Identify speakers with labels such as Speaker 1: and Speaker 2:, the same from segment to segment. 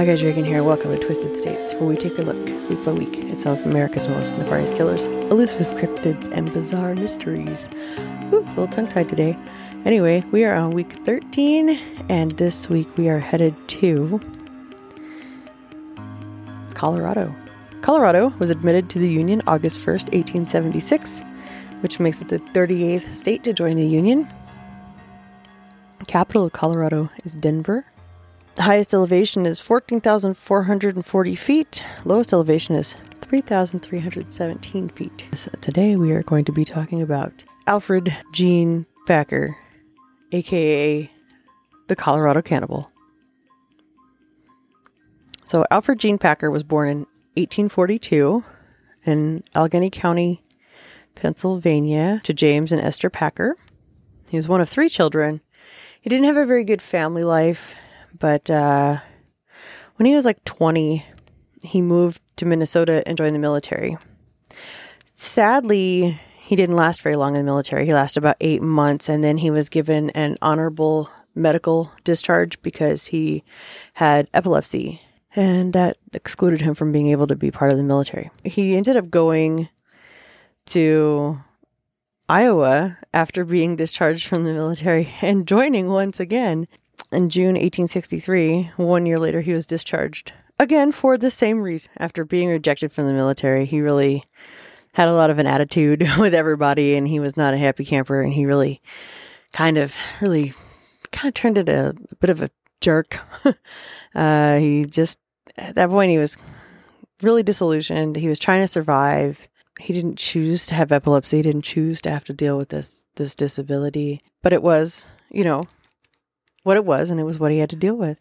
Speaker 1: Hi guys, Reagan here. Welcome to Twisted States, where we take a look week by week at some of America's most nefarious killers, elusive cryptids, and bizarre mysteries. Ooh, a little tongue tied today. Anyway, we are on week 13, and this week we are headed to Colorado. Colorado was admitted to the Union August 1st, 1876, which makes it the 38th state to join the Union. Capital of Colorado is Denver. The highest elevation is 14,440 feet. Lowest elevation is 3,317 feet. So today we are going to be talking about Alfred Gene Packer, aka the Colorado Cannibal. So, Alfred Gene Packer was born in 1842 in Allegheny County, Pennsylvania, to James and Esther Packer. He was one of three children. He didn't have a very good family life, but uh, when he was like 20, he moved to Minnesota and joined the military. Sadly, he didn't last very long in the military. He lasted about eight months, and then he was given an honorable medical discharge because he had epilepsy, and that excluded him from being able to be part of the military. He ended up going to Iowa after being discharged from the military and joining once again. In June 1863, one year later, he was discharged again for the same reason. After being rejected from the military, he really had a lot of an attitude with everybody and he was not a happy camper and he really kind of really kind of turned into a bit of a jerk. uh, he just at that point he was really disillusioned. He was trying to survive. He didn't choose to have epilepsy. He didn't choose to have to deal with this this disability, but it was, you know, what it was and it was what he had to deal with.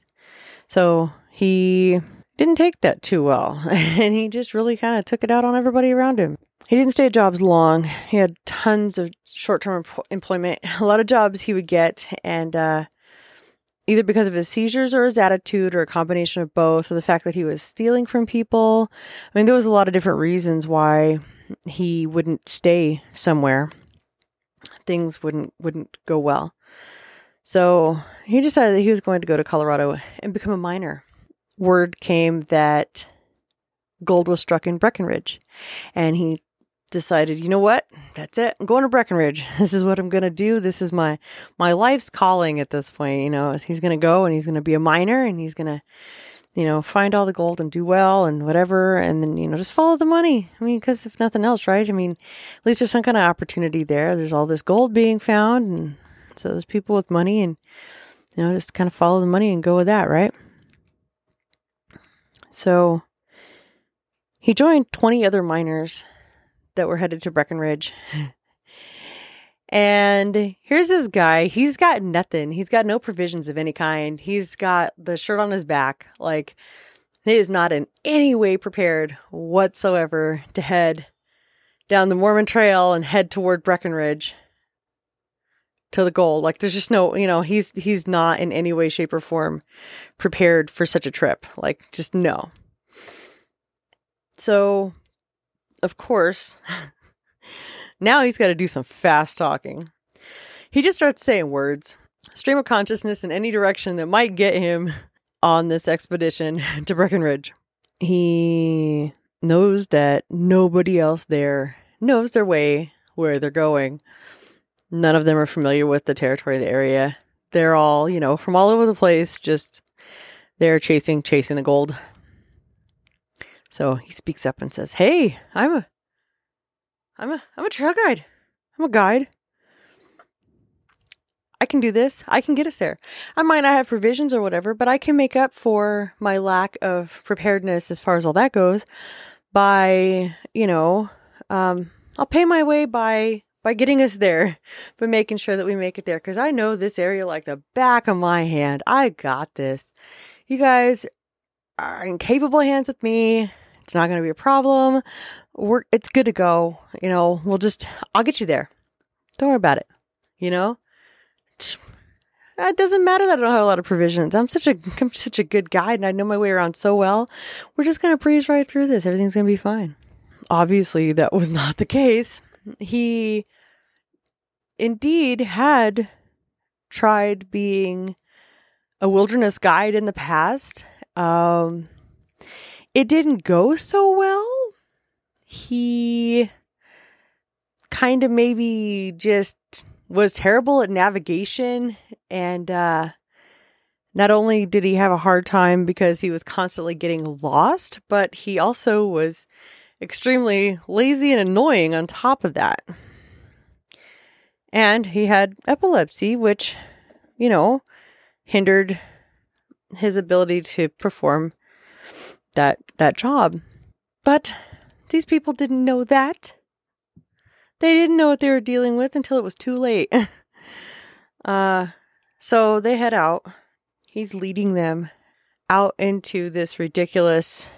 Speaker 1: So, he didn't take that too well and he just really kind of took it out on everybody around him. He didn't stay at jobs long. He had tons of short term employment, a lot of jobs he would get, and uh, either because of his seizures or his attitude, or a combination of both, or the fact that he was stealing from people. I mean, there was a lot of different reasons why he wouldn't stay somewhere. Things wouldn't wouldn't go well. So he decided that he was going to go to Colorado and become a miner. Word came that gold was struck in Breckenridge, and he decided, you know what? That's it. I'm going to Breckenridge. This is what I'm going to do. This is my my life's calling at this point, you know. He's going to go and he's going to be a miner and he's going to you know, find all the gold and do well and whatever and then, you know, just follow the money. I mean, cuz if nothing else, right? I mean, at least there's some kind of opportunity there. There's all this gold being found and so there's people with money and you know, just kind of follow the money and go with that, right? So he joined 20 other miners that were headed to Breckenridge. and here's this guy. He's got nothing. He's got no provisions of any kind. He's got the shirt on his back. Like, he is not in any way prepared whatsoever to head down the Mormon Trail and head toward Breckenridge to the goal. Like there's just no, you know, he's he's not in any way shape or form prepared for such a trip. Like just no. So of course, now he's got to do some fast talking. He just starts saying words, stream of consciousness in any direction that might get him on this expedition to Breckenridge. He knows that nobody else there knows their way where they're going. None of them are familiar with the territory of the area. They're all, you know, from all over the place, just they're chasing chasing the gold. So he speaks up and says, "Hey, I'm a I'm a I'm a trail guide. I'm a guide. I can do this. I can get us there. I might not have provisions or whatever, but I can make up for my lack of preparedness as far as all that goes by, you know, um, I'll pay my way by by getting us there, but making sure that we make it there because I know this area like the back of my hand. I got this. You guys are in capable hands with me. It's not going to be a problem. We're it's good to go. You know, we'll just I'll get you there. Don't worry about it. You know? It doesn't matter that I don't have a lot of provisions. I'm such a I'm such a good guide and I know my way around so well. We're just going to breeze right through this. Everything's going to be fine. Obviously, that was not the case. He indeed had tried being a wilderness guide in the past Um, it didn't go so well. He kind of maybe just was terrible at navigation and uh not only did he have a hard time because he was constantly getting lost, but he also was extremely lazy and annoying on top of that. And he had epilepsy, which, you know, hindered his ability to perform that that job. But these people didn't know that. They didn't know what they were dealing with until it was too late. uh so they head out. He's leading them out into this ridiculous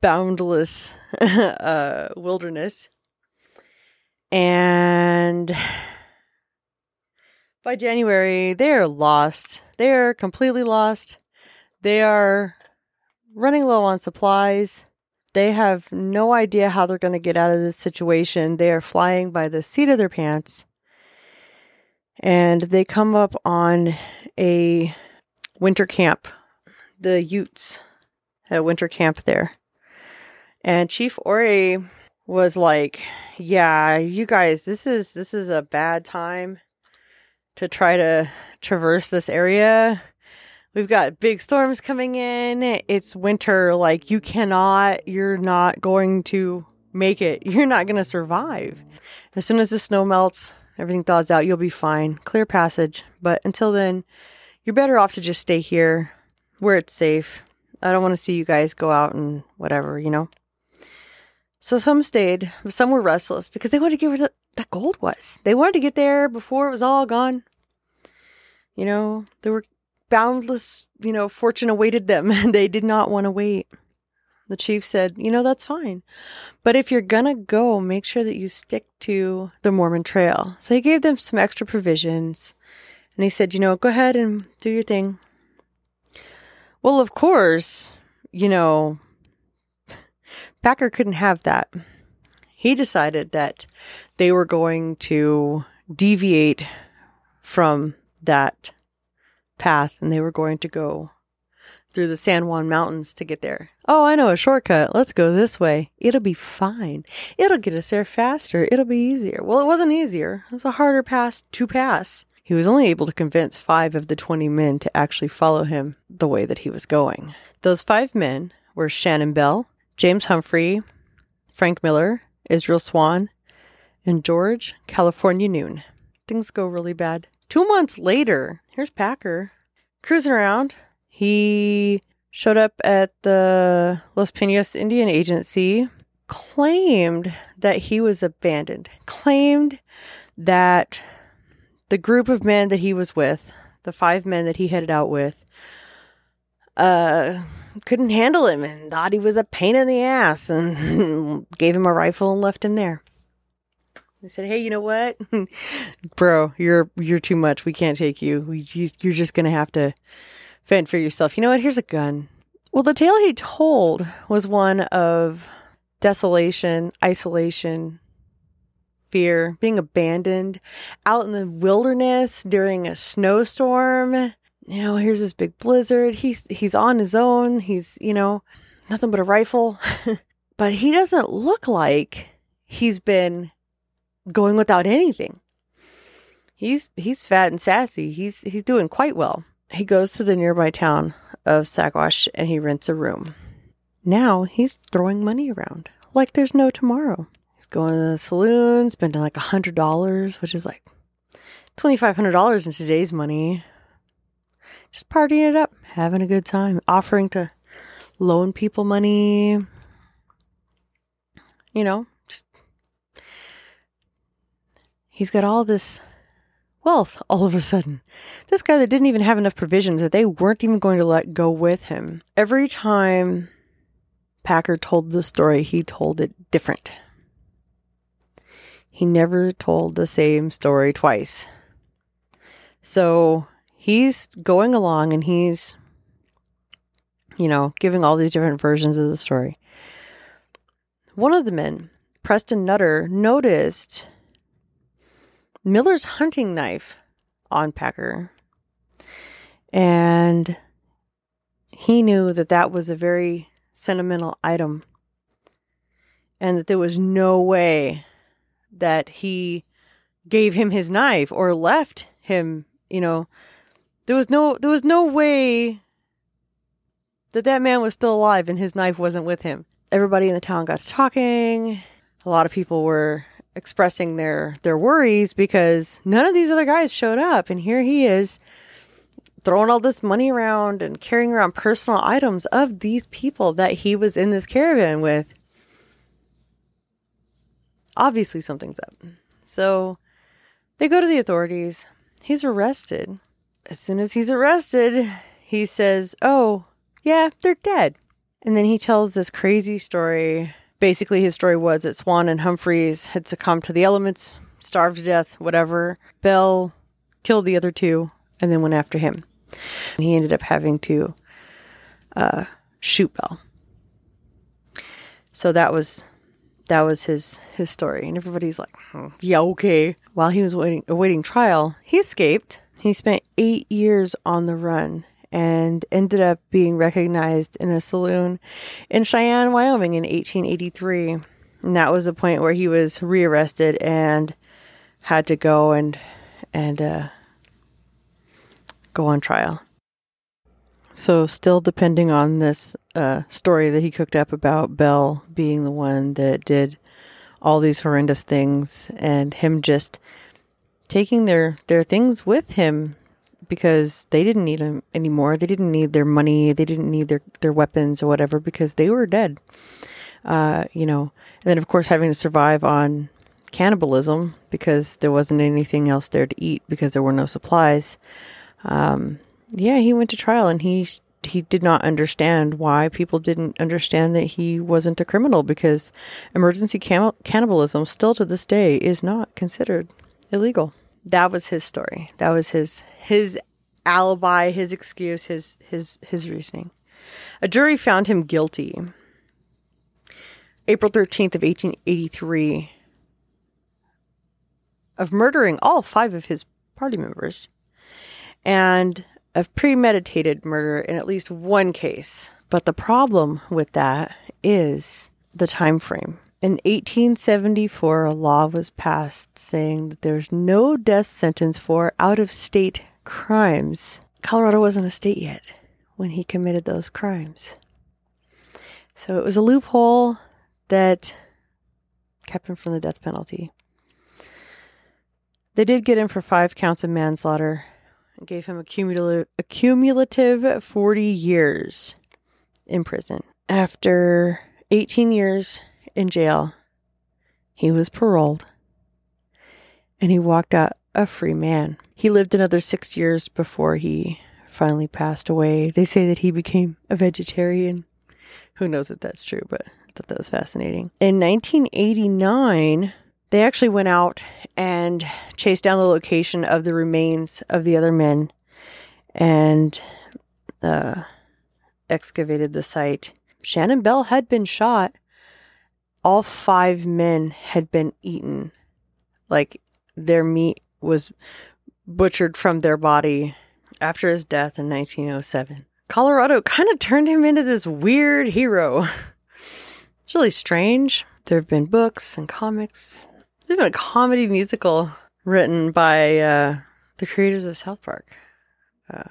Speaker 1: boundless uh wilderness. And by January, they are lost. They are completely lost. They are running low on supplies. They have no idea how they're going to get out of this situation. They are flying by the seat of their pants. And they come up on a winter camp. The Utes had a winter camp there. And Chief Ouray was like, "Yeah, you guys, this is this is a bad time to try to traverse this area. We've got big storms coming in. It's winter. Like, you cannot, you're not going to make it. You're not going to survive. As soon as the snow melts, everything thaws out, you'll be fine. Clear passage. But until then, you're better off to just stay here where it's safe. I don't want to see you guys go out and whatever, you know? So some stayed, some were restless because they wanted to get where that gold was. They wanted to get there before it was all gone. You know, there were boundless, you know, fortune awaited them and they did not want to wait. The chief said, You know, that's fine. But if you're going to go, make sure that you stick to the Mormon trail. So he gave them some extra provisions and he said, You know, go ahead and do your thing. Well, of course, you know, Packer couldn't have that. He decided that they were going to deviate from that path and they were going to go through the San Juan Mountains to get there. Oh, I know a shortcut. Let's go this way. It'll be fine. It'll get us there faster. It'll be easier. Well, it wasn't easier. It was a harder pass to pass. He was only able to convince five of the 20 men to actually follow him the way that he was going. Those five men were Shannon Bell, James Humphrey, Frank Miller, Israel Swan, and George California Noon. Things go really bad. Two months later, here's Packer cruising around. He showed up at the Los Pinos Indian Agency, claimed that he was abandoned, claimed that the group of men that he was with, the five men that he headed out with, uh, couldn't handle him and thought he was a pain in the ass and gave him a rifle and left him there. They said, "Hey, you know what, bro? You're you're too much. We can't take you. We you're just gonna have to fend for yourself. You know what? Here's a gun." Well, the tale he told was one of desolation, isolation, fear, being abandoned out in the wilderness during a snowstorm you know, here's this big blizzard. He's he's on his own. He's, you know, nothing but a rifle. but he doesn't look like he's been going without anything. He's he's fat and sassy. He's he's doing quite well. He goes to the nearby town of Saguache and he rents a room. Now he's throwing money around like there's no tomorrow. He's going to the saloon, spending like a hundred dollars, which is like twenty five hundred dollars in today's money just partying it up, having a good time, offering to loan people money. You know, just, he's got all this wealth all of a sudden. This guy that didn't even have enough provisions that they weren't even going to let go with him. Every time Packer told the story, he told it different. He never told the same story twice. So he's going along and he's, you know, giving all these different versions of the story. One of the men, Preston Nutter, noticed Miller's hunting knife on Packer. And he knew that that was a very sentimental item and that there was no way that he gave him his knife or left him, you know, there was no there was no way that that man was still alive and his knife wasn't with him. Everybody in the town got talking. A lot of people were expressing their their worries because none of these other guys showed up and here he is throwing all this money around and carrying around personal items of these people that he was in this caravan with. Obviously, something's up. So they go to the authorities. He's arrested. As soon as he's arrested, he says, Oh, yeah, they're dead. And then he tells this crazy story. Basically, his story was that Swan and Humphreys had succumbed to the elements, starved to death, whatever. Bell killed the other two and then went after him. And he ended up having to uh, shoot Bell. So that was that was his his story, and everybody's like, hmm, "Yeah, okay." While he was waiting awaiting trial, he escaped. He spent eight years on the run and ended up being recognized in a saloon in Cheyenne, Wyoming, in 1883. And that was the point where he was rearrested and had to go and and uh, go on trial. So, still depending on this uh, story that he cooked up about Bell being the one that did all these horrendous things, and him just taking their their things with him because they didn't need him anymore. They didn't need their money. They didn't need their their weapons or whatever because they were dead. Uh, you know, and then of course having to survive on cannibalism because there wasn't anything else there to eat because there were no supplies. Um, yeah, he went to trial and he he did not understand why people didn't understand that he wasn't a criminal because emergency cam- cannibalism still to this day is not considered illegal. That was his story. That was his his alibi, his excuse, his his his reasoning. A jury found him guilty. April 13th of 1883 of murdering all five of his party members and of premeditated murder in at least one case. But the problem with that is the time frame. In 1874, a law was passed saying that there's no death sentence for out of state crimes. Colorado wasn't a state yet when he committed those crimes. So it was a loophole that kept him from the death penalty. They did get him for five counts of manslaughter and gave him a cumulative, a cumulative 40 years in prison. After 18 years in jail, he was paroled and he walked out a free man. He lived another six years before he finally passed away. They say that he became a vegetarian. Who knows if that's true, but I thought that was fascinating. In 1989, they actually went out and chased down the location of the remains of the other men and uh, excavated the site. Shannon Bell had been shot. All five men had been eaten. Like their meat was butchered from their body after his death in 1907. Colorado kind of turned him into this weird hero. it's really strange. There have been books and comics there's even a comedy musical written by uh, the creators of South Park. Uh,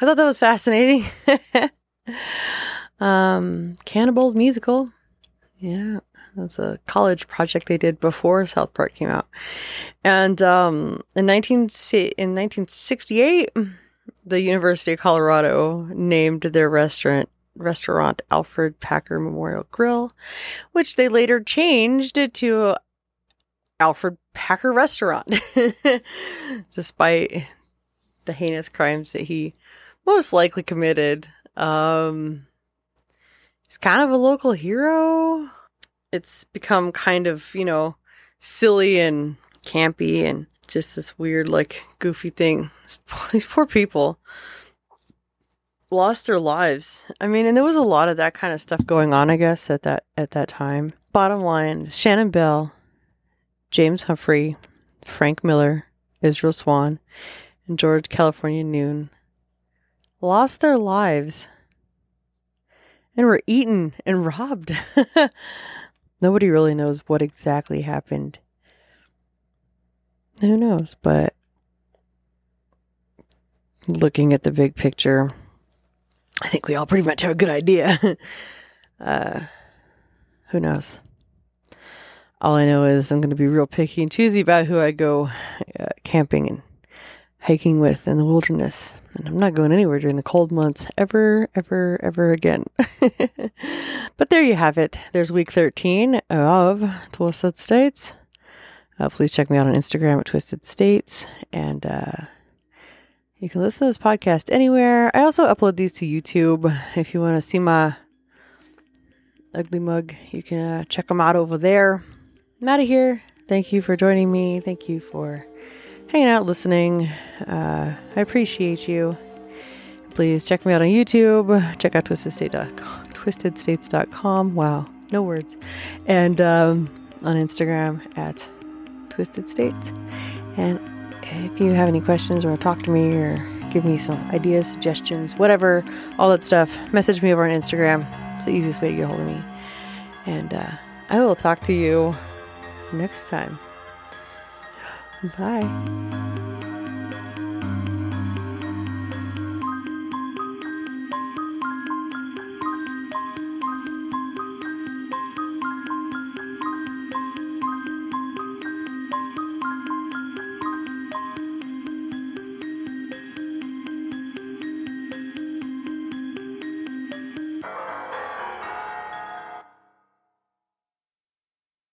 Speaker 1: I thought that was fascinating. um, Cannibal musical. Yeah, that's a college project they did before South Park came out. And um, in 19 in 1968, the University of Colorado named their restaurant restaurant Alfred Packer Memorial Grill, which they later changed to Alfred Packer restaurant, despite the heinous crimes that he most likely committed. Um, he's kind of a local hero. It's become kind of, you know, silly and campy and just this weird, like, goofy thing. These poor people lost their lives. I mean, and there was a lot of that kind of stuff going on, I guess, at that at that time. Bottom line, Shannon Bell James Humphrey, Frank Miller, Israel Swan, and George California Noon lost their lives and were eaten and robbed. Nobody really knows what exactly happened. Who knows? But looking at the big picture, I think we all pretty much have a good idea. uh, who knows? All I know is I'm going to be real picky and choosy about who I go uh, camping and hiking with in the wilderness. And I'm not going anywhere during the cold months ever, ever, ever again. but there you have it. There's week 13 of Twisted States. Uh, please check me out on Instagram at Twisted States. And uh, you can listen to this podcast anywhere. I also upload these to YouTube. If you want to see my ugly mug, you can uh, check them out over there. I'm out of here. Thank you for joining me. Thank you for hanging out, listening. Uh, I appreciate you. Please check me out on YouTube. Check out twistedstate.com, twistedstates.com. Wow, no words. And um, on Instagram at Twisted States. And if you have any questions or talk to me or give me some ideas, suggestions, whatever, all that stuff, message me over on Instagram. It's the easiest way to get a hold of me. And uh, I will talk to you next time. Bye.